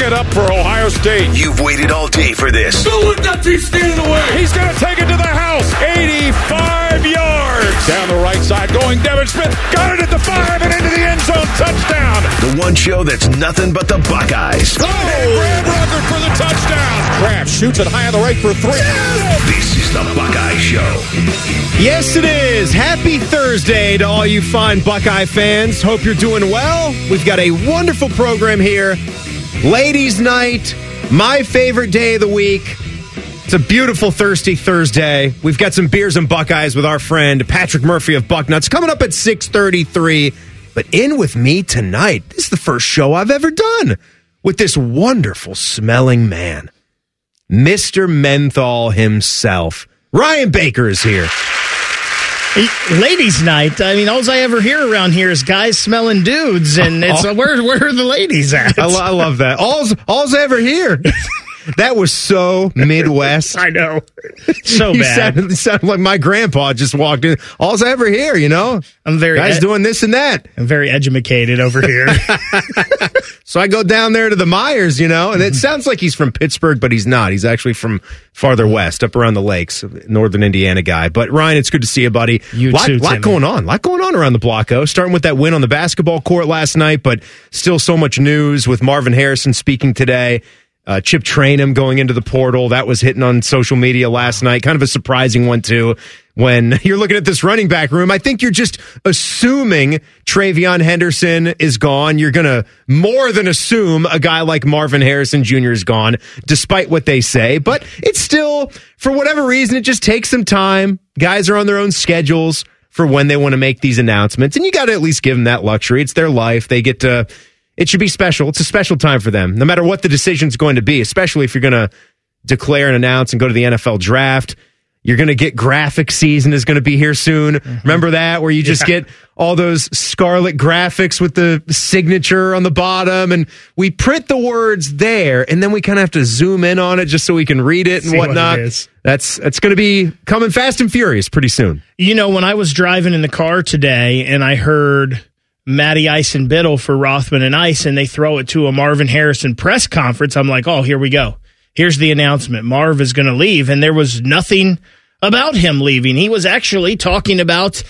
bring it up for Ohio State. You've waited all day for this. Go with that team standing away. He's going to take it to the house. 85 yards. Down the right side going Devin Smith. Got it at the five and into the end zone. Touchdown. The one show that's nothing but the Buckeyes. Oh, Graham Rucker for the touchdown. Kraft shoots it high on the right for three. This is the Buckeye Show. Yes, it is. Happy Thursday to all you fine Buckeye fans. Hope you're doing well. We've got a wonderful program here. Ladies' night, my favorite day of the week. It's a beautiful thirsty Thursday. We've got some beers and Buckeyes with our friend Patrick Murphy of Bucknuts coming up at 633. But in with me tonight, this is the first show I've ever done with this wonderful smelling man. Mr. Menthol himself. Ryan Baker is here. Ladies' night. I mean, all I ever hear around here is guys smelling dudes, and it's uh, where where are the ladies at? I, lo- I love that. All's all's ever here. That was so Midwest. I know, so you bad. Sounded, sounded like my grandpa just walked in. All's ever here, you know. I'm very guys ed- doing this and that. I'm very educated over here. So I go down there to the Myers, you know, and it mm-hmm. sounds like he's from Pittsburgh, but he's not. He's actually from farther west, up around the lakes, northern Indiana guy. But Ryan, it's good to see you, buddy. You lot, too, lot Timmy. going on, lot going on around the Blocko. Starting with that win on the basketball court last night, but still so much news with Marvin Harrison speaking today. Uh, Chip Trayanum going into the portal. That was hitting on social media last night. Kind of a surprising one, too. When you're looking at this running back room, I think you're just assuming TreVeyon Henderson is gone. You're going to more than assume a guy like Marvin Harrison Jr. is gone, despite what they say. But it's still, for whatever reason, it just takes some time. Guys are on their own schedules for when they want to make these announcements. And you got to at least give them that luxury. It's their life. They get to, it should be special. It's a special time for them, no matter what the decision's going to be, especially if you're going to declare and announce and go to the NFL draft. You're going to get graphic season is going to be here soon. Mm-hmm. Remember that where you just get all those scarlet graphics with the signature on the bottom and we print the words there and then we kind of have to zoom in on it just so we can read it and See what it whatnot. That's that's going to be coming fast and furious pretty soon. you know, when I was driving in the car today, and I heard Matty Ice and Biddle for Rothman and Ice, and they throw it to a Marvin Harrison press conference. I'm like, oh, here we go. Here's the announcement. Marv is going to leave, and there was nothing about him leaving. He was actually talking about,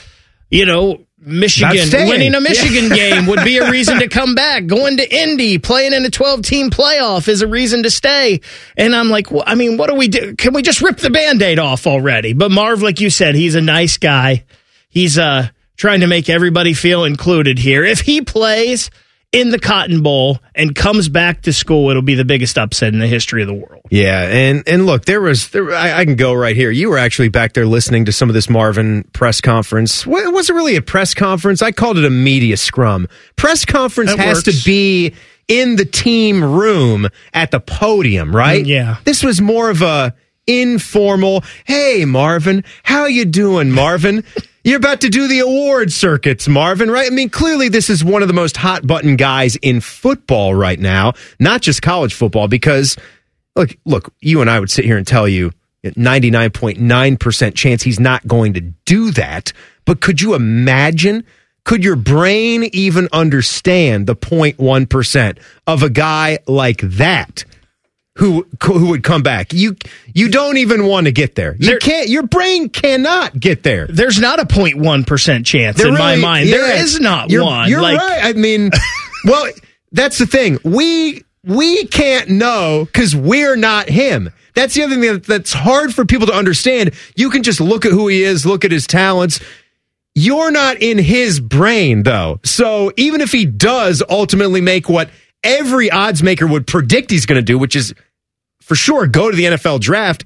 you know, Michigan winning a Michigan game would be a reason to come back. Going to Indy, playing in a 12 team playoff is a reason to stay. And I'm like, well, I mean, what do we do? Can we just rip the band aid off already? But Marv, like you said, he's a nice guy. He's uh, trying to make everybody feel included here. If he plays in the Cotton Bowl and comes back to school, it'll be the biggest upset in the history of the world. Yeah, and and look, there was there, I, I can go right here. You were actually back there listening to some of this Marvin press conference. Well, it wasn't really a press conference. I called it a media scrum. Press conference That has works. to be in the team room at the podium, right? Mm, yeah. This was more of a informal. Hey, Marvin, how you doing, Marvin? You're about to do the award circuits, Marvin, right? I mean, clearly this is one of the most hot button guys in football right now, not just college football, because look, look, you and I would sit here and tell you 99.9% chance he's not going to do that. But could you imagine? Could your brain even understand the 0.1% of a guy like that? Who, who would come back? You you don't even want to get there. You There- can't. Your brain cannot get there. There's not a 0.1% chance There in my mind. yeah. there is not You're- one. You're like, right. I mean, well, that's the thing. We we can't know because we're not him. That's the other thing that, that's hard for people to understand. You can just look at who he is, look at his talents. You're not in his brain, though. So even if he does ultimately make what every odds maker would predict he's going to do, which is for sure go to the NFL draft,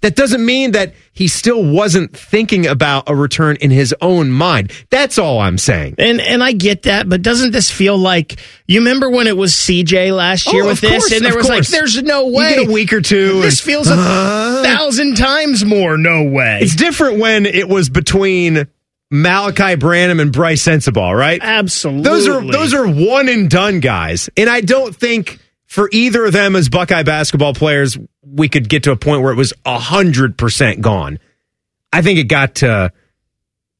that doesn't mean that he still wasn't thinking about a return in his own mind. That's all I'm saying. And and I get that, but doesn't this feel like you remember when it was CJ last year Oh, with this, course, and there was like, "There's no way." a week or two. This and- feels a Uh, thousand times more. No way. It's different when it was between Malachi Branham and Brice Sensabaugh, right? Absolutely. Those are those are one and done guys, and I don't think for either of them as Buckeye basketball players we could get to a point where it was hundred percent gone. I think it got to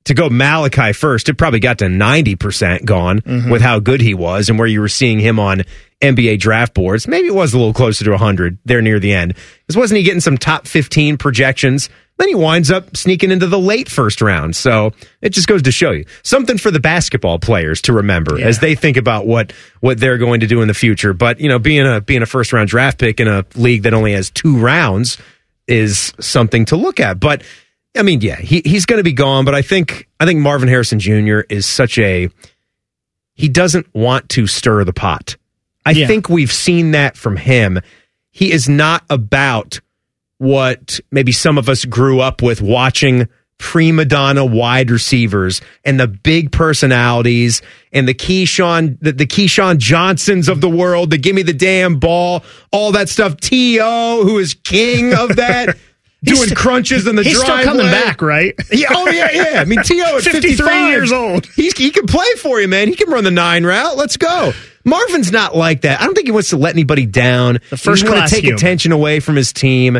to go Malachi first, it probably got to 90% gone Mm-hmm. with how good he was and where you were seeing him on NBA draft boards. Maybe it was a little closer to 100 there near the end. Because wasn't he getting some top 15 projections? Then he winds up sneaking into the late first round. So it just goes to show you something for the basketball players to remember Yeah. as they think about what what they're going to do in the future. But you know, being a being a first round draft pick in a league that only has two rounds is something to look at. But I mean, yeah, he, he's going to be gone. But I think I think Marvin Harrison Jr. is such a he doesn't want to stir the pot. I Yeah. think we've seen that from him. He is not about what maybe some of us grew up with watching prima donna wide receivers and the big personalities and the Keyshawn the, the Keyshawn Johnsons of the world, the give me the damn ball, all that stuff. T.O., who is king of that, doing He's- crunches in the He's driveway. still coming back, right? Yeah, oh yeah, yeah. I mean, T.O. at 53 years old. He's, he can play for you, man. He can run the nine route. Let's go. Marvin's not like that. I don't think he wants to let anybody down. The first He's going class to take human. attention away from his team.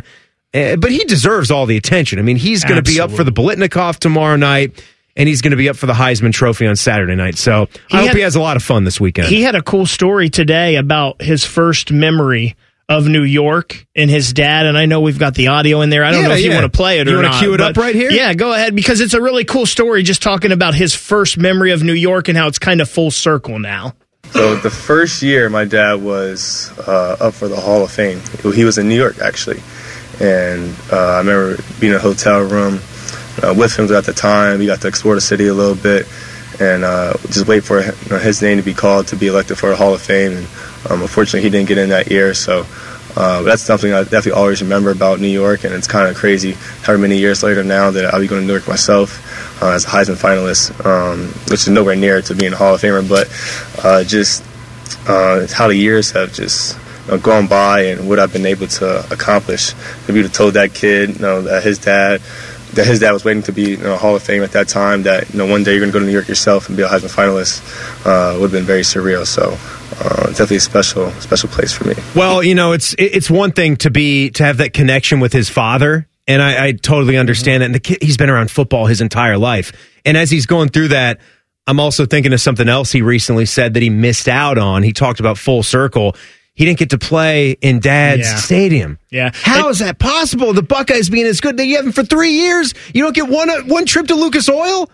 Uh, but he deserves all the attention. I mean, he's going to be up for the Biletnikoff tomorrow night, and he's going to be up for the Heisman Trophy on Saturday night. So I hope had- he has a lot of fun this weekend. He had a cool story today about his first memory of New York and his dad. And I know we've got the audio in there. I don't Yeah, know if you want to play it You or wanna not. cue it up right here? Yeah, go ahead because it's a really cool story just talking about his first memory of New York and how it's kind of full circle now. So the first year, my dad was uh, up for the Hall of Fame. He was in New York actually, and uh, I remember being in a hotel room uh, with him at the time. We got to explore the city a little bit, and uh, just wait for you know, his name to be called to be elected for the Hall of Fame. And um, unfortunately, he didn't get in that year. So uh, that's something I definitely always remember about New York, and it's kind of crazy how many years later now that I'll be going to New York myself uh, as a Heisman finalist, um, which is nowhere near to being a Hall of Famer, but uh, just uh, how the years have just know, gone by and what I've been able to accomplish. If you'd have told that kid, you know, that his dad, that his dad was waiting to be you know, Hall of Fame at that time, that you know one day you're going to go to New York yourself and be a Heisman finalist, uh, would have been very surreal. So uh, definitely a special, special place for me. Well, you know, it's it's one thing to be to have that connection with his father, and I, I totally understand that. And the kid, he's been around football his entire life, and as he's going through that, I'm also thinking of something else he recently said that he missed out on. He talked about full circle. He didn't get to play in Dad's Yeah. stadium. Yeah. how is that possible? The Buckeyes being as good, that you have him for three years. You don't get one uh, one trip to Lucas Oil.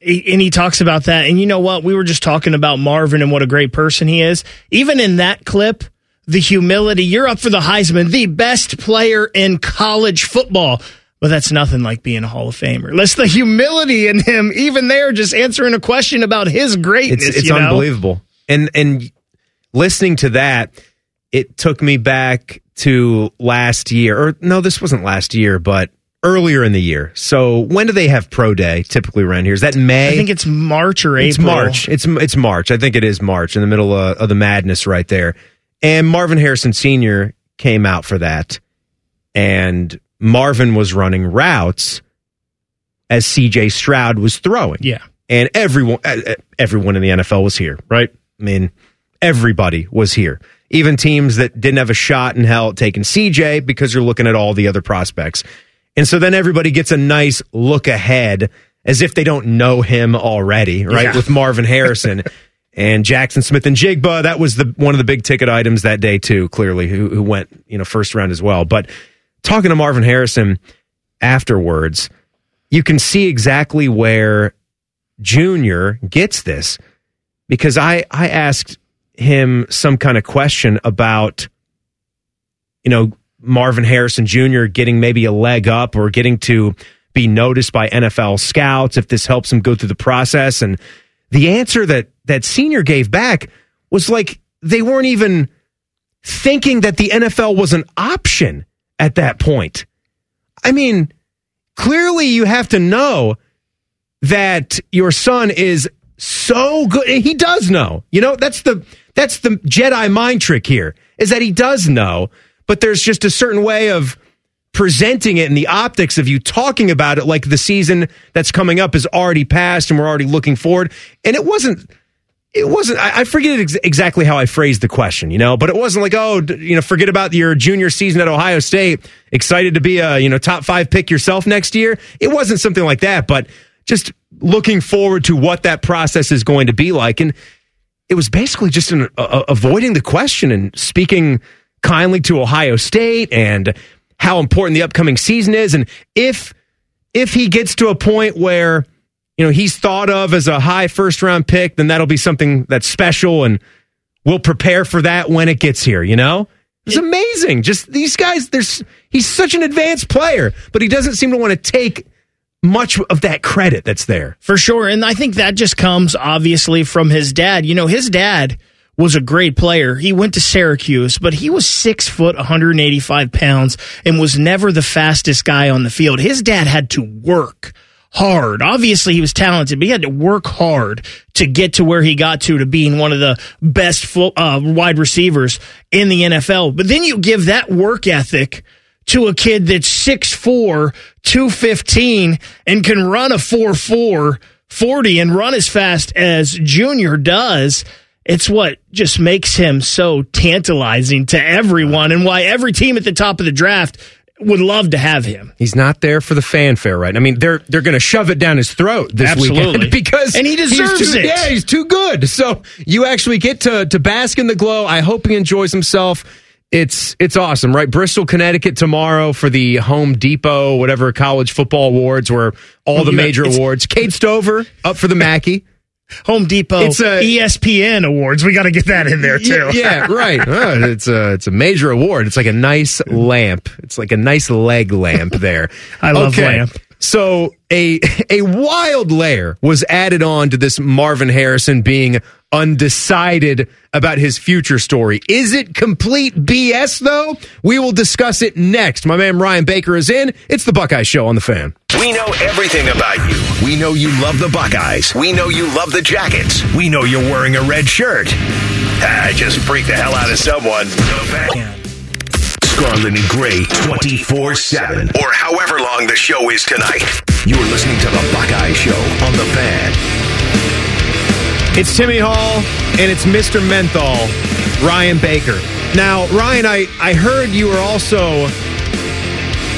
He- and he talks about that. And you know what? We were just talking about Marvin and what a great person he is. Even in that clip, the humility, you're up for the Heisman, the best player in college football. But that's nothing like being a Hall of Famer. That's the humility in him, even there, just answering a question about his greatness. It's it's you know? unbelievable. And and listening to that, it took me back to last year. Or no, this wasn't last year, but earlier in the year. So when do they have pro day typically around here? Is that May? I think it's March or April. It's March. It's it's March. I think it is March in the middle of, of the madness right there. And Marvin Harrison Sr. came out for that, and Marvin was running routes as C.J. Stroud was throwing. Yeah. and everyone uh, uh, everyone in the NFL was here, right? I mean, everybody was here. Even teams that didn't have a shot in hell at taking CJ because you're looking at all the other prospects. And so then everybody gets a nice look ahead as if they don't know him already, right? Yeah. With Marvin Harrison and Jaxon Smith-Njigba. That was the one of the big ticket items that day too, clearly, who, who went, you know, first round as well. But talking to Marvin Harrison afterwards, you can see exactly where Junior gets this because I I asked him some kind of question about you know Marvin Harrison Jr. getting maybe a leg up or getting to be noticed by NFL scouts if this helps him go through the process and the answer that that senior gave back was like they weren't even thinking that the NFL was an option at that point. I mean, clearly you have to know that your son is so good he does know you know that's the that's the jedi mind trick here is that he does know but there's just a certain way of presenting it and the optics of you talking about it like the season that's coming up is already passed and we're already looking forward and it wasn't it wasn't i, forget ex- exactly how i phrased the question you know but it wasn't like oh you know forget about your junior season at ohio state excited to be a you know top five pick yourself next year it wasn't something like that but just looking forward to what that process is going to be like. And it was basically just an, uh, avoiding the question and speaking kindly to Ohio State and how important the upcoming season is. And if if he gets to a point where you know he's thought of as a high first round pick, then that'll be something that's special, and we'll prepare for that when it gets here. You know, it's amazing. Just these guys. There's he's such an advanced player, but he doesn't seem to want to take much of that credit that's there. For sure. And I think that just comes obviously from his dad. You know, his dad was a great player. He went to Syracuse, but he was six foot, 185 pounds, and was never the fastest guy on the field. His dad had to work hard. Obviously, he was talented, but he had to work hard to get to where he got to, to being one of the best full, uh, wide receivers in the NFL. But then you give that work ethic to a kid that's 6'4, 215, and can run a 4'4, 40 and run as fast as Junior does it's what just makes him so tantalizing to everyone and why every team at the top of the draft would love to have him. He's not there for the fanfare, right? I mean, they're they're going to shove it down his throat this Absolutely. weekend because and he deserves too, it. Yeah, he's too good. So you actually get to to bask in the glow. I hope he enjoys himself. It's it's awesome, right? Bristol, Connecticut tomorrow for the Home Depot, whatever college football awards, where all the major awards. Cade Stover up for the Mackey. Home Depot it's a, ESPN awards. We got to get that in there too. Yeah, right. Oh, it's a it's a major award. It's like a nice lamp. It's like a nice leg lamp there. I love okay. lamp. So a a wild layer was added on to this Marvin Harrison being undecided about his future story. Is it complete BS though? We will discuss it next. My man Ryan Baker is in. It's the Buckeye Show on the Fan. We know everything about you. We know you love the Buckeyes. We know you love the Jackets. We know you're wearing a red shirt. I just freaked the hell out of someone. Scarlet and Gray 24 7. Or however long the show is tonight. You're listening to The Buckeye Show on The Fan. It's Timmy Hall and it's Mr. Menthol, Ryan Baker. Now, Ryan, I, I heard you were also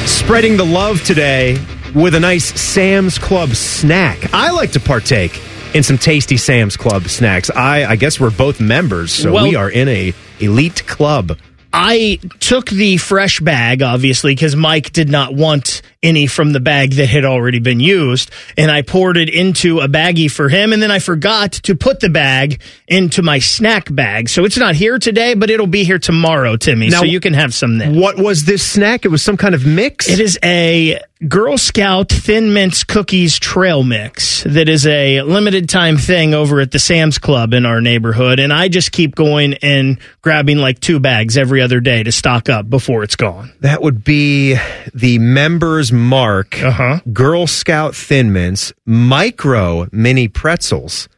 spreading the love today with a nice Sam's Club snack. I like to partake in some tasty Sam's Club snacks. I, I guess we're both members, so well, we are in a elite club. I took the fresh bag, obviously, because Mike did not want any from the bag that had already been used, and I poured it into a baggie for him, and then I forgot to put the bag into my snack bag. So it's not here today, but it'll be here tomorrow, Timmy. Now, so you can have some then. What was this snack? It was some kind of mix? It is a Girl Scout Thin Mints Cookies Trail Mix that is a limited time thing over at the Sam's Club in our neighborhood. And I just keep going and grabbing like two bags every other day to stock up before it's gone. That would be the Members Mark uh-huh. Girl Scout Thin Mints, Micro Mini Pretzels.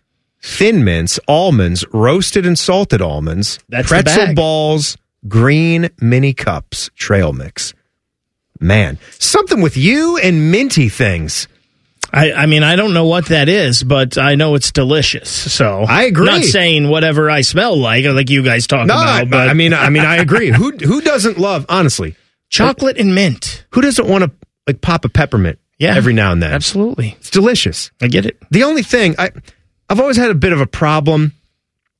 Thin mints, almonds, roasted and salted almonds, That's pretzel balls, green mini cups, trail mix man, something with you and minty things. I, I, mean, I don't know what that is, but I know it's delicious. So I agree. Not saying whatever I smell like, like you guys talk no, about. But I mean, I mean, I agree. who who doesn't love honestly chocolate and mint? Who doesn't want to like pop a peppermint? Yeah, every now and then. Absolutely, it's delicious. I get it. The only thing I I've always had a bit of a problem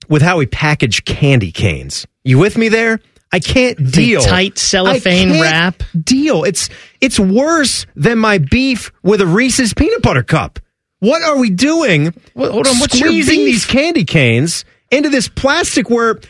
with how we package candy canes. You with me there? I can't deal. The tight cellophane wrap. Deal. It's it's worse than my beef with a Reese's peanut butter cup. What are we doing? Well, hold on. What's squeezing these candy canes into this plastic? Where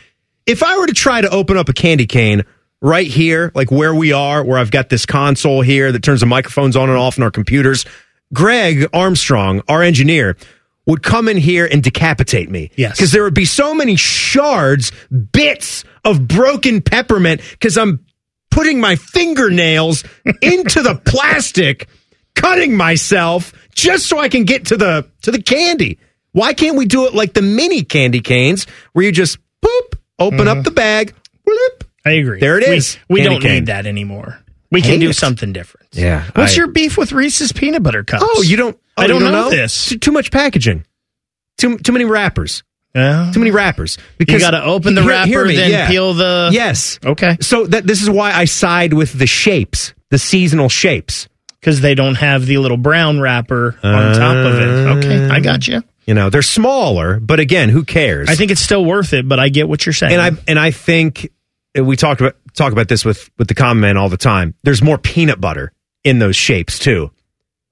if I were to try to open up a candy cane right here, like where we are, where I've got this console here that turns the microphones on and off in our computers, Greg Armstrong, our engineer, would come in here and decapitate me. Yes. Because there would be so many shards, bits of broken peppermint because I'm putting my fingernails into the plastic, cutting myself just so I can get to the to the candy. Why can't we do it like the mini candy canes where you just boop, open mm-hmm. up the bag, bloop. I agree. There it is. We, we don't cane. need that anymore. We can do it. something different. Yeah. What's I, your beef with Reese's peanut butter cups? Oh, you don't. Oh, I don't, don't know, know, this. Too, too, much packaging. Too too many wrappers. Yeah. Too many wrappers. Because you got to open the wrapper, hear, then yeah. peel the. Yes. Okay. So that this is why I side with the shapes, the seasonal shapes. because they don't have the little brown wrapper on top of it. Okay, I got you. You know, they're smaller, but again, who cares? I think it's still worth it, but I get what you're saying. and I and I think uh, we talked about talk about this with with the common man all the time. There's more peanut butter in those shapes too,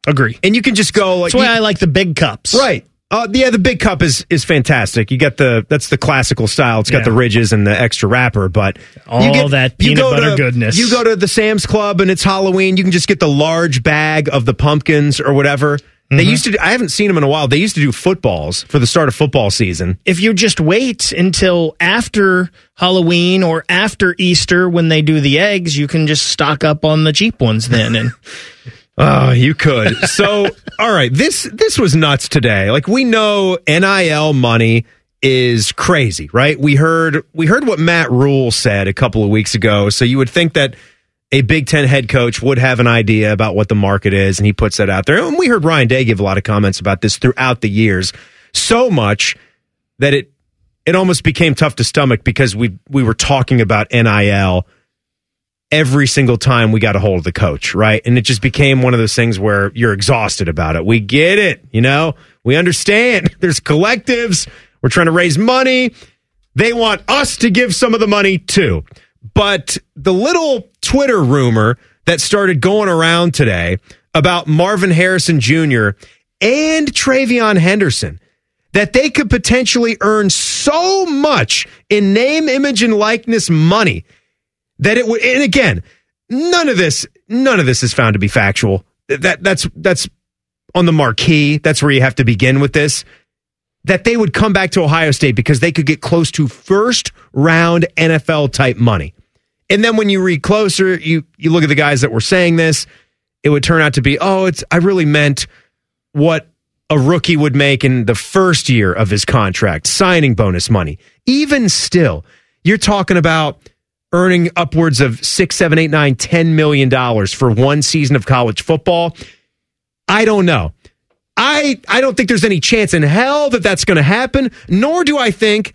agree. and you can just go like That's why I like the big cups. right. Uh, yeah, the big cup is is fantastic. You get the that's the classical style. It's got Yeah. the ridges and the extra wrapper, but All get, that peanut go butter to- goodness. You go to the Sam's Club and it's Halloween. You can just get the large bag of the pumpkins or whatever. They Mm-hmm. used to. Do, I haven't seen them in a while. They used to do footballs for the start of football season. If you just wait until after Halloween or after Easter when they do the eggs, you can just stock up on the cheap ones then. And Oh, you could. So, all right, this this was nuts today. Like we know NIL money is crazy, right? We heard we heard what Matt Rhule said a couple of weeks ago. So you would think that a Big Ten head coach would have an idea about what the market is, and he puts that out there. And we heard Ryan Day give a lot of comments about this throughout the years, so much that it it almost became tough to stomach because we we were talking about NIL every single time we got a hold of the coach, right? And it just became one of those things where you're exhausted about it. We get it, you know, we understand. There's collectives. We're trying to raise money. They want us to give some of the money too. But the little Twitter rumor that started going around today about Marvin Harrison Jr. and TreVeyon Henderson that they could potentially earn so much in name, image, and likeness money that it would and again none of this none of this is found to be factual. That that's that's on the marquee. That's where you have to begin with this. That they would come back to ohio state because they could get close to first round nfl type money. And then when you read closer you you look at the guys that were saying this it would turn out to be oh it's i really meant what a rookie would make in the first year of his contract signing bonus money. Even still you're talking about earning upwards of six, seven, eight, nine, ten million dollars for one season of college football. I don't know. I I don't think there's any chance in hell that that's going to happen. Nor do I think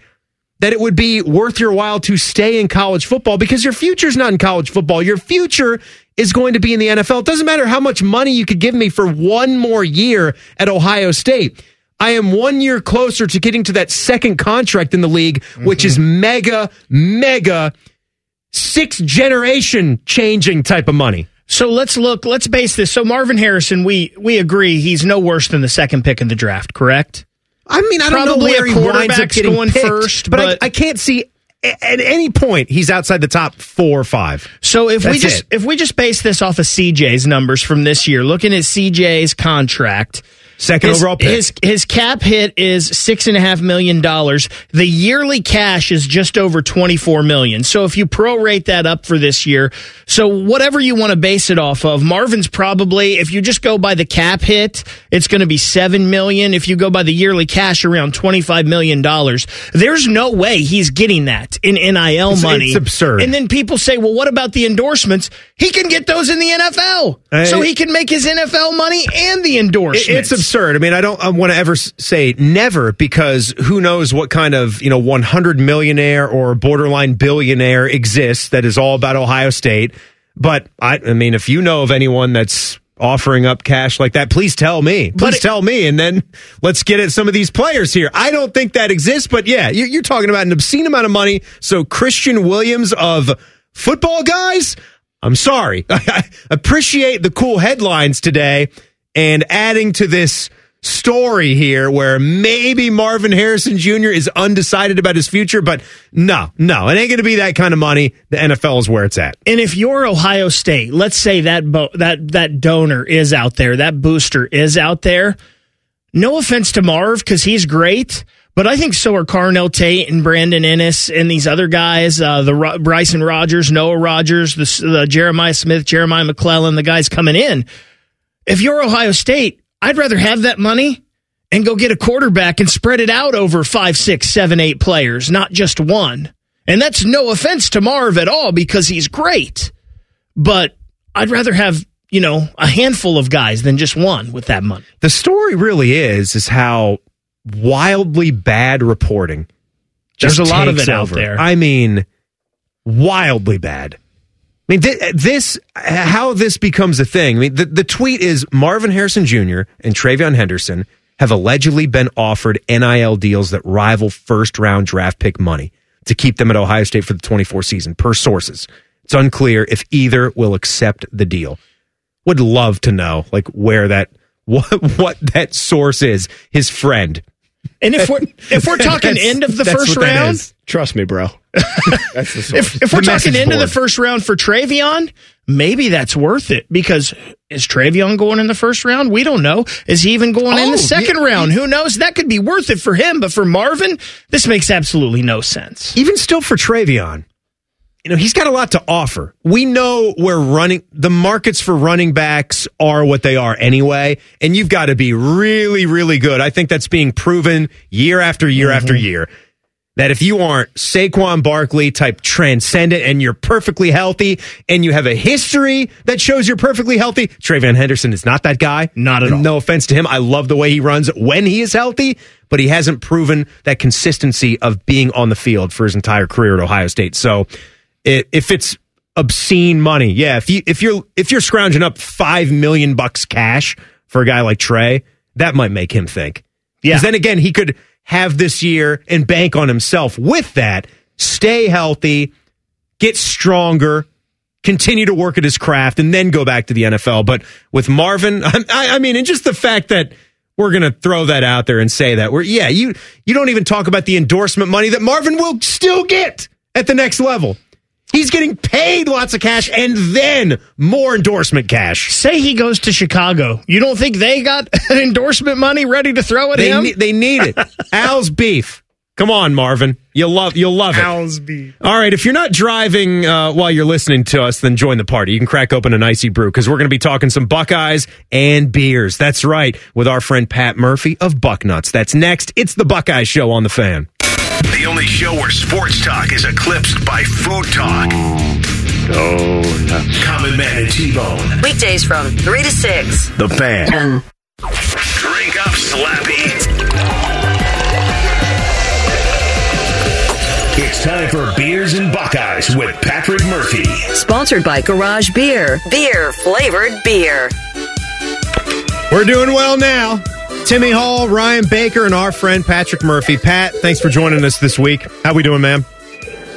that it would be worth your while to stay in college football because your future's not in college football. Your future is going to be in the NFL. It doesn't matter how much money you could give me for one more year at Ohio State. I am one year closer to getting to that second contract in the league, which mm-hmm. is mega, mega six generation changing type of money. so let's look. Let's base this. So Marvin Harrison, we we agree he's no worse than the second pick in the draft. Correct. I mean, I don't know where a he winds up quarterback's getting going picked, first, but, but- I, I can't see at any point he's outside the top four or five. So if we just it. if we just base this off of CJ's numbers from this year, looking at CJ's contract, Second his, overall pick. his his cap hit is six and a half million dollars. The yearly cash is just over twenty four million. So if you prorate that up for this year, so whatever you want to base it off of, Marvin's probably if you just go by the cap hit, it's going to be seven million. If you go by the yearly cash, around twenty five million dollars. There's no way he's getting that in NIL It's- money. it's absurd. And then people say, well, what about the endorsements? He can get those in the NFL, I- so he can make his NFL money and the endorsements. It- It's absurd. I mean, I don't want to ever say never because who knows what kind of, you know, 100 millionaire or borderline billionaire exists that is all about Ohio State. But I, I mean, if you know of anyone that's offering up cash like that, please tell me. Please it- tell me. And then let's get at some of these players here. I don't think that exists, but yeah, you- you're talking about an obscene amount of money. So Christian Williams of football guys, I'm sorry. I appreciate the cool headlines today and adding to this story here where maybe Marvin Harrison Jr. is undecided about his future, but no, no, it ain't going to be that kind of money. The NFL is where it's at. And if you're Ohio State, let's say that bo- that that donor is out there, that booster is out there. No offense to Marv because he's great, but I think so are Carnell Tate and Brandon Inniss and these other guys, uh, the Ro- Bryson Rodgers, Noah Rogers, the, the Jeremiah Smith, Jeremiah McClellan, the guys coming in. If you're Ohio State, I'd rather have that money and go get a quarterback and spread it out over five, six, seven, eight players, not just one. And that's no offense to Marv at all because he's great. But I'd rather have, you know, a handful of guys than just one with that money. The story really is is how wildly bad reporting. There's a lot of it out there. I mean, wildly bad. I mean, th- this how this becomes a thing. I mean, the, the tweet is Marvin Harrison Jr. and TreVeyon Henderson have allegedly been offered NIL deals that rival first round draft pick money to keep them at Ohio State for the 24 season, per sources. It's unclear if either will accept the deal. Would love to know, like, where that what what that source is. His friend. And if we're if we're talking end of the first round. Trust me, bro. That's the if, if we're The talking message into the first round for TreVeyon, maybe that's worth it because is TreVeyon going in the first round? We don't know. Is he even going in Oh, the second yeah. round? Who knows? That could be worth it for him, but for Marvin, this makes absolutely no sense. even still for TreVeyon, you know, he's got a lot to offer. We know where running the markets for running backs are what they are anyway, and you've got to be really, really good. I think that's being proven year after year mm-hmm. after year. That if you aren't Saquon Barkley type transcendent and you're perfectly healthy and you have a history that shows you're perfectly healthy, TreVeyon Henderson is not that guy. Not at And all. No offense to him. I love the way he runs when he is healthy, but he hasn't proven that consistency of being on the field for his entire career at Ohio State. So i if it's obscene money, yeah, if you if you're if you're scrounging up five million bucks cash for a guy like Trey, that might make him think. Yeah. Because then again, he could have this year and bank on himself with that, stay healthy, get stronger, continue to work at his craft, and then go back to the NFL. But with Marvin, I, I mean, and just the fact that we're going to throw that out there and say that we're, yeah, you, you don't even talk about the endorsement money that Marvin will still get at the next level. He's getting paid lots of cash and then more endorsement cash. Say he goes to Chicago. You don't think they got endorsement money ready to throw at They, him? ne- they need it. Al's beef. Come on, Marvin. You'll love you'll love it. Al's beef. All right, if you're not driving uh, while you're listening to us, then join the party. You can crack open an icy brew because we're going to be talking some Buckeyes and beers. That's right, with our friend Pat Murphy of Bucknuts. That's next. It's the Buckeye Show on the fan. The only show where sports talk is eclipsed by food talk. Donuts. Common Man and T-Bone. Weekdays from 3 to 6. The fan. Drink up, Slappy. It's time for Beers and Buckeyes with Patrick Murphy. Sponsored by Garage Beer. Beer flavored beer. We're doing well now. Timmy Hall, Ryan Baker, and our friend Patrick Murphy. Pat, thanks for joining us this week. How we doing, man?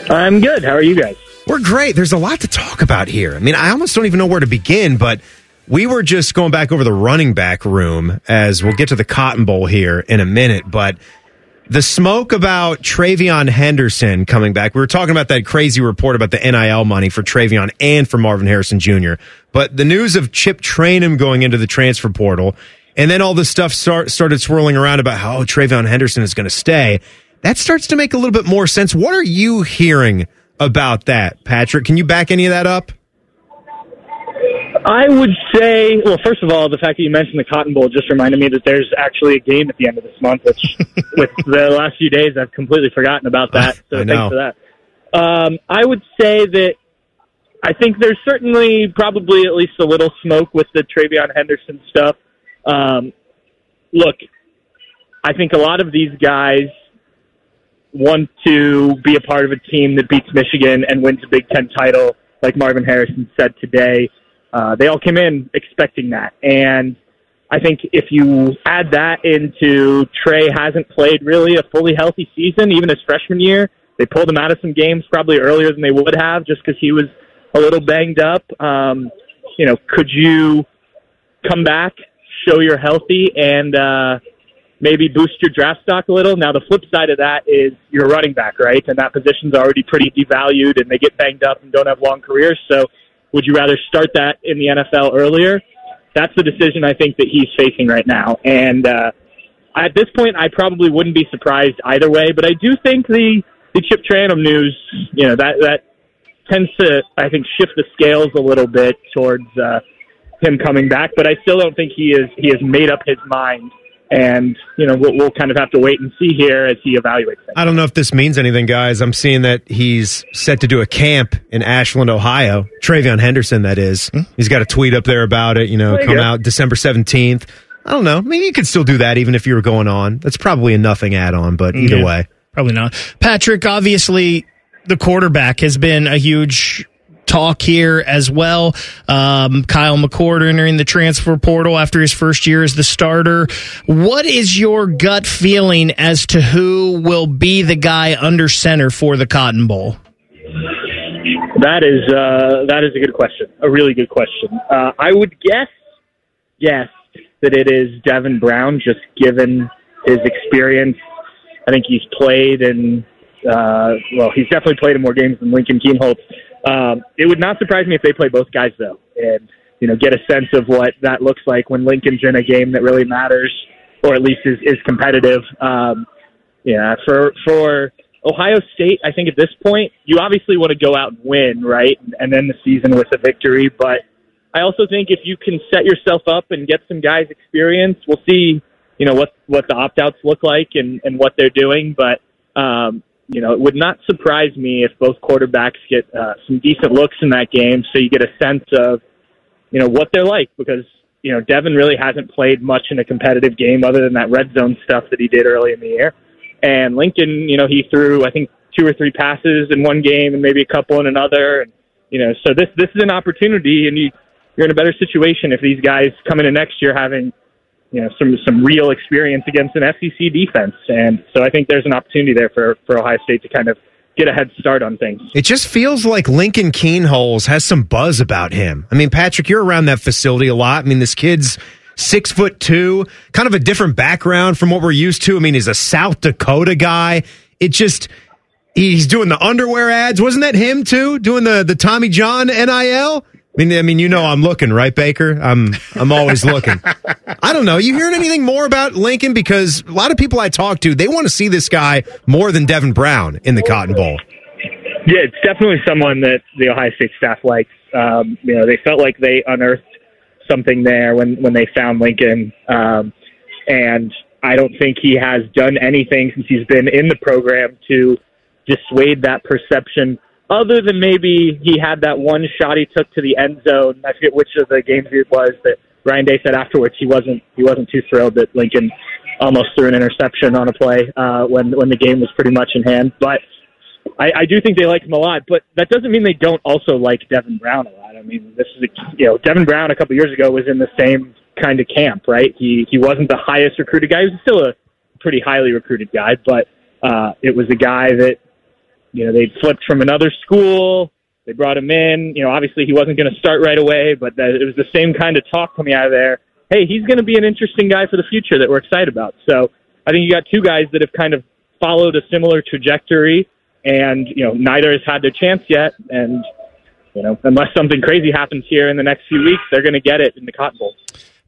I'm good. How are you guys? We're great. There's a lot to talk about here. I mean, I almost don't even know where to begin, but we were just going back over the running back room as we'll get to the Cotton Bowl here in a minute. But the smoke about TreVeyon Henderson coming back, we were talking about that crazy report about the NIL money for TreVeyon and for Marvin Harrison Jr. But the news of Chip Trayanum going into the transfer portal, and then all this stuff start, started swirling around about how oh, TreVeyon Henderson is going to stay. That starts to make a little bit more sense. What are you hearing about that, Patrick? Can you back any of that up? I would say, well, first of all, the fact that you mentioned the Cotton Bowl just reminded me that there's actually a game at the end of this month, which with the last few days I've completely forgotten about that. So thanks for that. Um, I would say that I think there's certainly probably at least a little smoke with the TreVeyon Henderson stuff. Um, look, I think a lot of these guys want to be a part of a team that beats Michigan and wins a Big Ten title, like Marvin Harrison said today. Uh, they all came in expecting that. And I think if you add that into Trey hasn't played really a fully healthy season, even his freshman year. They pulled him out of some games probably earlier than they would have just because he was a little banged up. Um, you know, could you come back, show you're healthy, and uh, maybe boost your draft stock a little? Now, the flip side of that is you're a running back, right? And that position's already pretty devalued, and they get banged up and don't have long careers. So, would you rather start that in the NFL earlier? That's the decision I think that he's facing right now. And uh, at this point, I probably wouldn't be surprised either way. But I do think the the Chip Trayanum news, you know, that that tends to I think shift the scales a little bit towards uh, him coming back. But I still don't think he is he has made up his mind. And you know, we'll, we'll kind of have to wait and see here as he evaluates things. I don't know if this means anything, guys. I'm seeing that he's set to do a camp in Ashland, Ohio. TreVeyon Henderson, that is. Hmm? He's got a tweet up there about it, you know, There come go. out December 17th. I don't know. Maybe you could still do that even if you were going on. That's probably a nothing add on, but either Yeah. way. Probably not. Patrick, obviously, the quarterback has been a huge talk here as well. Um, Kyle McCord entering the transfer portal after his first year as the starter. What is your gut feeling as to who will be the guy under center for the Cotton Bowl? That is uh, that is a good question, a really good question. Uh, I would guess guess that it is Devin Brown, just given his experience. I think he's played in uh, well, he's definitely played in more games than Lincoln Kienholz. Um, it would not surprise me if they play both guys though, and you know get a sense of what that looks like when Lincoln's in a game that really matters, or at least is, is competitive. Um, yeah, for for Ohio State, I think at this point, you obviously want to go out and win, right? And end the season with a victory. But I also think if you can set yourself up and get some guys experience, we'll see, you know, what, what the opt outs look like and, and what they're doing. But, um, you know, it would not surprise me if both quarterbacks get uh, some decent looks in that game so you get a sense of, you know, what they're like because, you know, Devin really hasn't played much in a competitive game other than that red zone stuff that he did early in the year. And Lincoln, you know, he threw I think two or three passes in one game and maybe a couple in another. And you know, so this this is an opportunity, and you you're in a better situation if these guys come into next year having you know some some real experience against an SEC defense. And so I think there's an opportunity there for for Ohio State to kind of get a head start on things. It just feels like Lincoln Kienholz has some buzz about him. I mean, Patrick, you're around that facility a lot. I mean, this kid's six foot two, kind of a different background from what we're used to. I mean, he's a South Dakota guy. It just he's doing the underwear ads. Wasn't that him too? Doing the the Tommy John NIL? I mean, I mean, you know, I'm looking, right, Baker? I'm, I'm always looking. I don't know. You hearing anything more about Lincoln? Because a lot of people I talk to, they want to see this guy more than Devin Brown in the Cotton Bowl. Yeah, it's definitely someone that the Ohio State staff likes. Um, you know, they felt like they unearthed something there when when they found Lincoln, um, and I don't think he has done anything since he's been in the program to dissuade that perception. Other than maybe he had that one shot he took to the end zone. I forget which of the games it was that Ryan Day said afterwards he wasn't he wasn't too thrilled that Lincoln almost threw an interception on a play uh, when when the game was pretty much in hand. But I, I do think they like him a lot, but that doesn't mean they don't also like Devin Brown a lot. I mean, this is a, you know Devin Brown a couple years ago was in the same kind of camp, right? He he wasn't the highest recruited guy. He was still a pretty highly recruited guy, but uh, it was a guy that you know they flipped from another school. They brought him in. You know, obviously he wasn't going to start right away, but that, it was the same kind of talk coming out of there. Hey, he's going to be an interesting guy for the future that we're excited about. So I think you got two guys that have kind of followed a similar trajectory and you know neither has had their chance yet. And you know, unless something crazy happens here in the next few weeks, they're going to get it in the Cotton Bowl.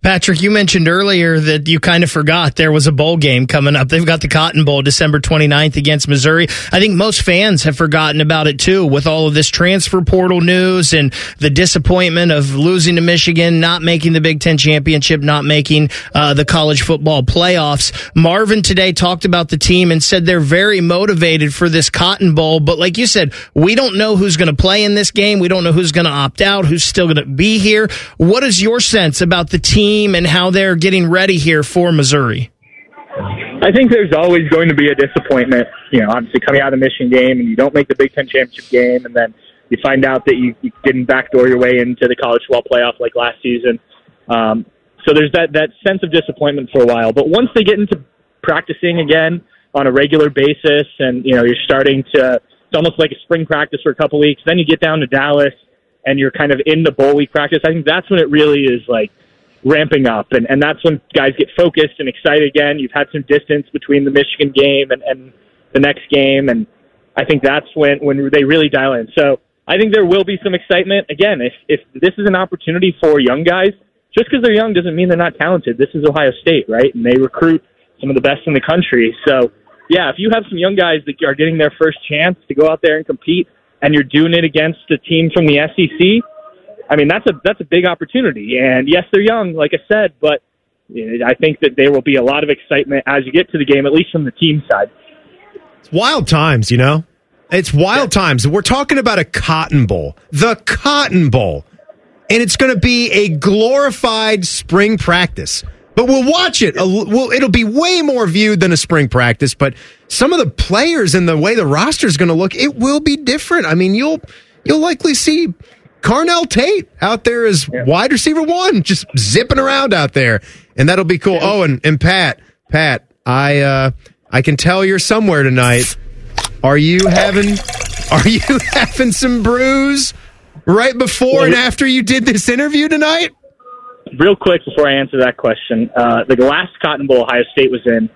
Patrick, you mentioned earlier that you kind of forgot there was a bowl game coming up. They've got the Cotton Bowl December 29th against Missouri. I think most fans have forgotten about it too with all of this transfer portal news and the disappointment of losing to Michigan, not making the Big Ten championship, not making uh, the college football playoffs. Marvin today talked about the team and said they're very motivated for this Cotton Bowl. But like you said, we don't know who's going to play in this game. We don't know who's going to opt out, who's still going to be here. What is your sense about the team? Team and how they're getting ready here for Missouri? I think there's always going to be a disappointment. You know, obviously coming out of the Michigan game and you don't make the Big Ten championship game, and then you find out that you, you didn't backdoor your way into the college football playoff like last season. Um, so there's that that sense of disappointment for a while. But once they get into practicing again on a regular basis, and you know you're starting to, it's almost like a spring practice for a couple weeks. Then you get down to Dallas, and you're kind of in the bowl week practice. I think that's when it really is like ramping up, and and that's when guys get focused and excited again. You've had some distance between the Michigan game and and the next game, and I think that's when when they really dial in. So I think there will be some excitement again. If if this is an opportunity for young guys, just because they're young doesn't mean they're not talented. This is Ohio State, right? And they recruit some of the best in the country. So yeah, if you have some young guys that are getting their first chance to go out there and compete, and you're doing it against a team from the SEC I mean, that's a that's a big opportunity. And yes, they're young, like I said, but I think that there will be a lot of excitement as you get to the game, at least from the team side. It's wild times, you know. It's wild yeah. times. We're talking about a Cotton Bowl, the Cotton Bowl, and it's going to be a glorified spring practice. But we'll watch it. Well, it'll be way more viewed than a spring practice. But some of the players and the way the roster is going to look, it will be different. I mean, you'll you'll likely see Carnell Tate out there as wide receiver one, just zipping around out there, and that'll be cool. Oh, and, and Pat, Pat, I uh, I can tell you're somewhere tonight. Are you having Are you having some brews right before and after you did this interview tonight? Real quick before I answer that question, uh, the last Cotton Bowl Ohio State was in,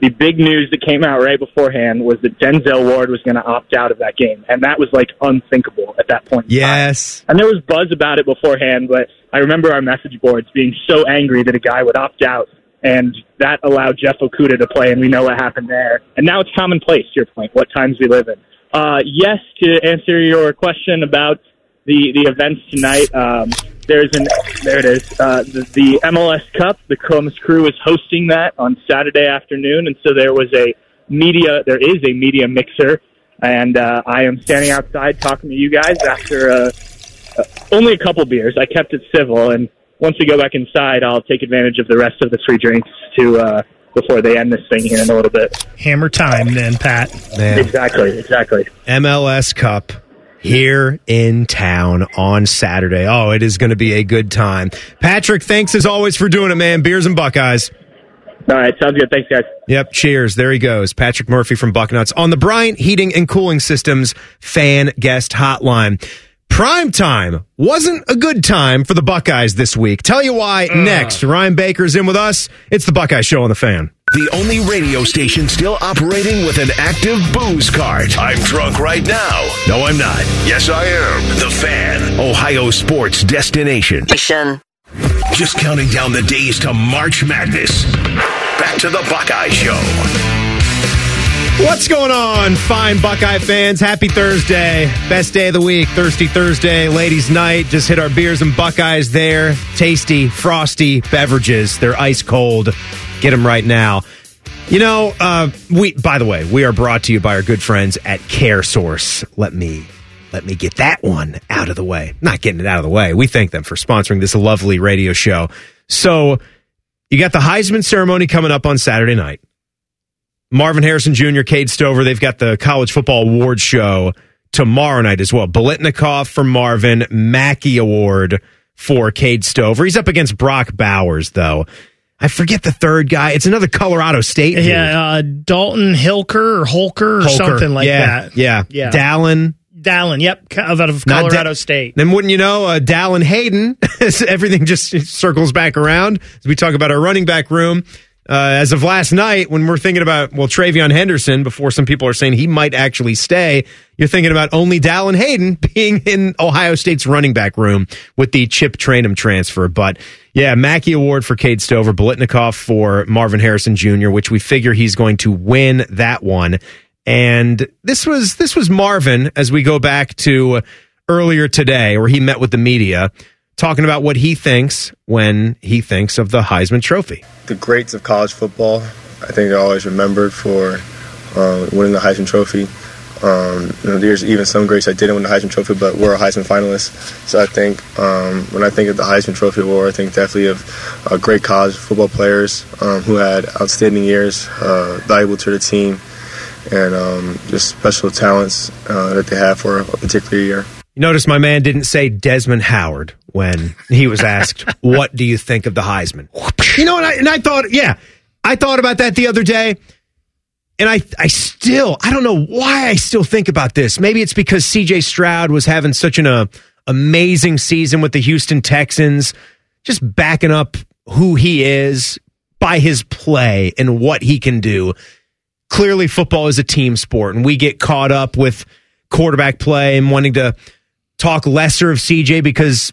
the big news that came out right beforehand was that Denzel Ward was going to opt out of that game, and that was like unthinkable at that point. in. Yes. And there was buzz about it beforehand, but I remember our message boards being so angry that a guy would opt out, and that allowed Jeff Okudah to play, and we know what happened there. And now it's commonplace. To your point, what times we live in. Uh, yes, to answer your question about the the events tonight. Um, there's an there it is. Uh, the, the MLS Cup. The Columbus Crew is hosting that on Saturday afternoon, and so there was a media. There is a media mixer, and uh, I am standing outside talking to you guys after uh, uh, only a couple beers. I kept it civil, and once we go back inside, I'll take advantage of the rest of the free drinks to uh, before they end this thing here in a little bit. Hammer time, then, Pat. Man. Exactly, exactly. MLS Cup here in town on Saturday. Oh, it is going to be a good time. Patrick, thanks as always for doing it, man. Beers and Buckeyes. All right, sounds good. Thanks, guys. Yep, cheers. There he goes. Patrick Murphy from Bucknuts on the Bryant Heating and Cooling Systems fan guest hotline. Prime time wasn't a good time for the Buckeyes this week. Tell you why next. Ryan Baker's in with us. It's the Buckeye Show on the fan. The only radio station still operating with an active booze cart. I'm drunk right now. No, I'm not. Yes, I am. The Fan, Ohio sports destination. Just counting down the days to March Madness. Back to the Buckeye Show. What's going on, fine Buckeye fans? Happy Thursday. Best day of the week, Thirsty Thursday, ladies' night. Just hit our beers and Buckeyes there. Tasty, frosty beverages. They're ice cold. Get them right now. You know, uh, we. By the way, we are brought to you by our good friends at CareSource. Let me let me get that one out of the way. Not getting it out of the way. We thank them for sponsoring this lovely radio show. So you got the Heisman ceremony coming up on Saturday night. Marvin Harrison Jr., Cade Stover, they've got the college football award show tomorrow night as well. Biletnikoff for Marvin, Mackey Award for Cade Stover. He's up against Brock Bowers, though. I forget the third guy. It's another Colorado State. dude. Yeah, uh, Dalton Hilker or Holker or Holker. something like yeah, that. Yeah, Yeah. Dallin. Dallin, yep, out of Colorado Da- State. Then wouldn't you know, uh, Dallin Hayden, everything just circles back around as we talk about our running back room. Uh, as of last night, when we're thinking about, well, TreVeyon Henderson, before some people are saying he might actually stay, you're thinking about only Dallin Hayden being in Ohio State's running back room with the Chip Trayanum transfer. But yeah, Mackey Award for Cade Stover, Biletnikoff for Marvin Harrison Jr., which we figure he's going to win that one. And this was this was Marvin as we go back to earlier today, where he met with the media, talking about what he thinks when he thinks of the Heisman Trophy. the greats of college football. I think they're always remembered for um, winning the Heisman Trophy. Um, you know, there's even some greats that didn't win the Heisman Trophy, but were a Heisman finalist. So I think um, when I think of the Heisman Trophy award, I think definitely of uh, great college football players um, who had outstanding years, uh, valuable to the team, and um, just special talents uh, that they have for a particular year. You notice my man didn't say Desmond Howard when he was asked, "What do you think of the Heisman?" You know, and I, and I thought, yeah, I thought about that the other day, and I, I still, I don't know why I still think about this. Maybe it's because C.J. Stroud was having such an uh, amazing season with the Houston Texans, just backing up who he is by his play and what he can do clearly football is a team sport and we get caught up with quarterback play and wanting to talk lesser of CJ because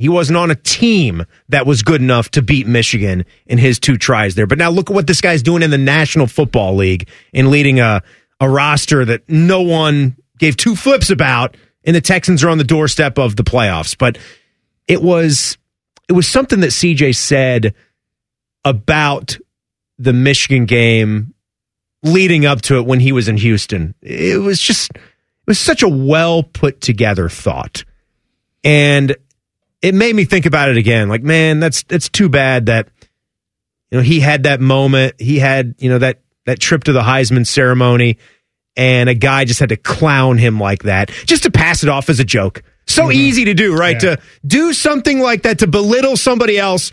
he wasn't on a team that was good enough to beat Michigan in his two tries there. But now look at what this guy's doing in the National Football League and leading a, a roster that no one gave two flips about and the Texans are on the doorstep of the playoffs. But it was it was something that CJ said about the Michigan game leading up to it when he was in Houston. It was just it was such a well put together thought. And it made me think about it again. Like, man, that's it's too bad that you know he had that moment. He had, you know, that that trip to the Heisman ceremony and a guy just had to clown him like that, just to pass it off as a joke. So Mm-hmm. easy to do, right? To do something like that to belittle somebody else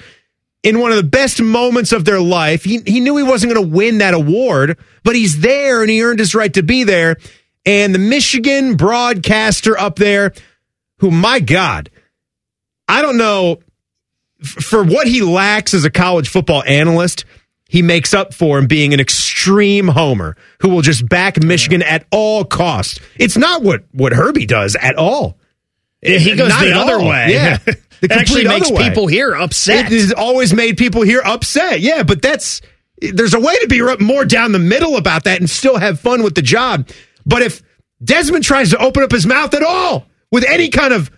in one of the best moments of their life. He, he knew he wasn't going to win that award, but he's there and he earned his right to be there. And the Michigan broadcaster up there, who, my God, I don't know, for what he lacks as a college football analyst, he makes up for in being an extreme homer who will just back Michigan at all costs. It's not what, what Herbie does at all. he goes Not the other all. way. Yeah. The it actually makes way. people here upset. It has always made people here upset. Yeah, but that's there's a way to be more down the middle about that and still have fun with the job. But if Desmond tries to open up his mouth at all with any kind of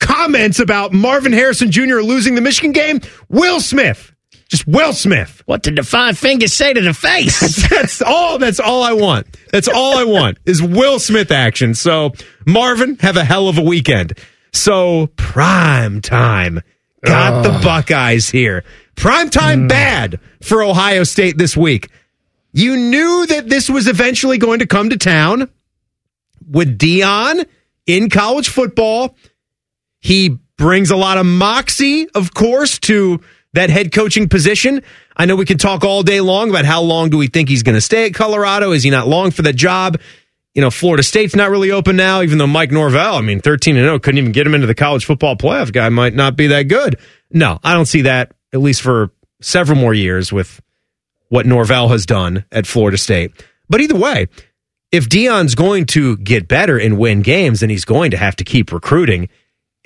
comments about Marvin Harrison Jr. losing the Michigan game, Will Smith, just Will Smith. what did the five fingers say to the face? That's all. That's all I want. That's all I want is Will Smith action. So Marvin, have a hell of a weekend. So prime time got the Buckeyes here. Prime time hmm. bad for Ohio State this week. You knew that this was eventually going to come to town with Deion in college football. He brings a lot of moxie, of course, to that head coaching position. I know we can talk all day long about how long do we think he's going to stay at Colorado? Is he not long for that job? You know, Florida State's not really open now, even though Mike Norvell, I mean, 13 and 0, couldn't even get him into the college football playoff. Guy might not be that good. No, I don't see that, at least for several more years with what Norvell has done at Florida State. But either way, if Deion's going to get better and win games, then he's going to have to keep recruiting.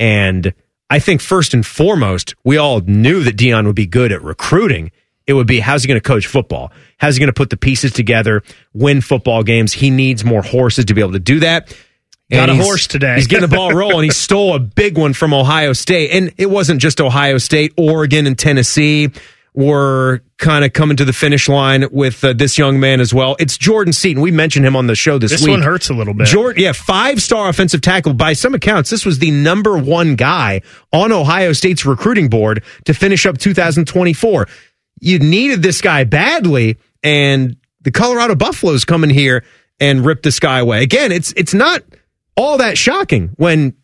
And I think first and foremost, we all knew that Deion would be good at recruiting. It would be how's he going to coach football? How's he going to put the pieces together, win football games? He needs more horses to be able to do that. Got a horse today. He's getting the ball rolling. He stole a big one from Ohio State. And it wasn't just Ohio State, Oregon and Tennessee were kind of coming to the finish line with uh, this young man as well. It's Jordan Seaton. We mentioned him on the show this, this week. one hurts a little bit. Jordan, yeah, five star offensive tackle. By some accounts, this was the number one guy on Ohio State's recruiting board to finish up 2024. You needed this guy badly, and the Colorado Buffaloes come in here and rip this guy away. Again, it's it's not all that shocking when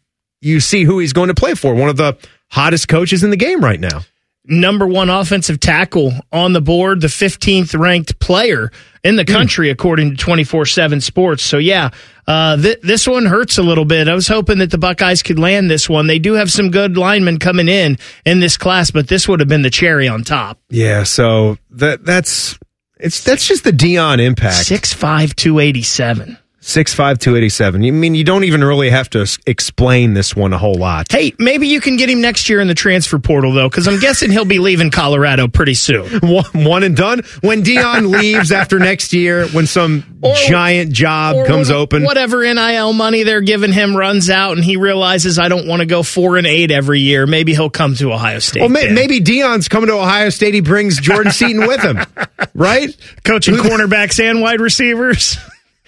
you see who he's going to play for. One of the hottest coaches in the game right now. Number one offensive tackle on the board, the 15th ranked player in the country, according to 24 7 Sports. So, yeah, uh, th- this one hurts a little bit. I was hoping that the Buckeyes could land this one. They do have some good linemen coming in in this class, but this would have been the cherry on top. Yeah, so that that's it's that's just the Deion impact. Six five two eighty seven. You mean you don't even really have to explain this one a whole lot. Hey, maybe you can get him next year in the transfer portal, though, because I'm guessing he'll be leaving Colorado pretty soon. One, one and done. When Deion leaves after next year, when some Or- giant job comes what- open, Whatever NIL money they're giving him runs out, and he realizes I don't want to go four and eight every year. Maybe he'll come to Ohio State. well, may, maybe Deion's coming to Ohio State. He brings Jordan Seaton with him, right? coaching cornerbacks and wide receivers.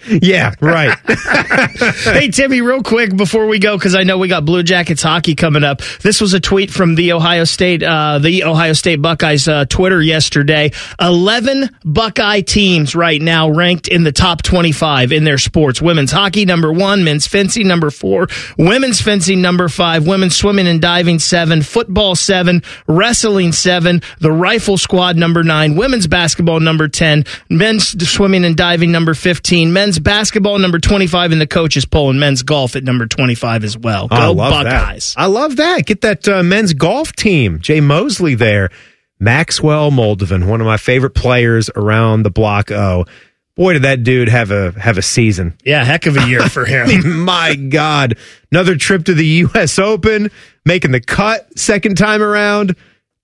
Yeah, right. hey, Timmy, real quick before we go, because I know we got Blue Jackets hockey coming up. This was a tweet from the Ohio State, uh, the Ohio State Buckeyes uh, Twitter yesterday. Eleven Buckeye teams right now ranked in the top twenty-five in their sports. Women's hockey number one, men's fencing number four, women's fencing number five, women's swimming and diving seven, football seven, wrestling seven, the rifle squad number nine, women's basketball number ten, men's swimming and diving number fifteen, men's basketball number twenty-five in the coaches poll, and men's golf at number twenty-five as well. Go I love Buckeyes! that. I love that. Get that uh, men's golf team. Jay Moseley there. Maxwell Moldovan, one of my favorite players around the block. Oh, boy, did that dude have a have a season. Yeah, heck of a year for him. My God. Another trip to the U.S. Open, making the cut second time around.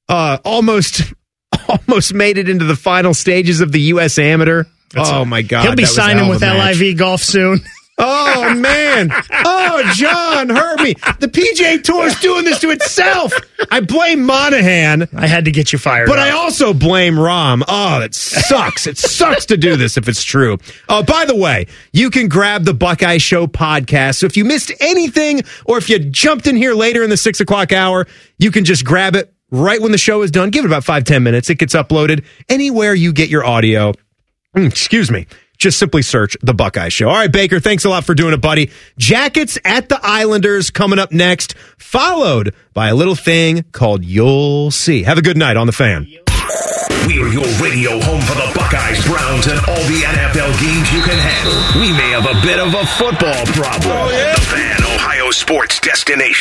Uh, almost, almost made it into the final stages of the U.S. Amateur. Oh, my God. He'll be that was a hell signing with match. LIV Golf soon. Oh, man. Oh, Jon, hurt me. The PGA Tour is doing this to itself. I blame Monahan. I had to get you fired. But up. I also blame Rahm. Oh, it sucks. it sucks to do this if it's true. Uh, by the way, you can grab the Buckeye Show podcast. So if you missed anything or if you jumped in here later in the six o'clock hour, you can just grab it right when the show is done. Give it about five, ten minutes. It gets uploaded anywhere you get your audio. Mm, excuse me. Just simply search The Buckeye Show. All right, Baker, thanks a lot for doing it, buddy. Jackets at the Islanders coming up next, followed by a little thing called You'll See. Have a good night on The Fan. We're your radio home for the Buckeyes, Browns, and all the NFL games you can handle. We may have a bit of a football problem. Oh, yeah. The Fan, Ohio sports destination.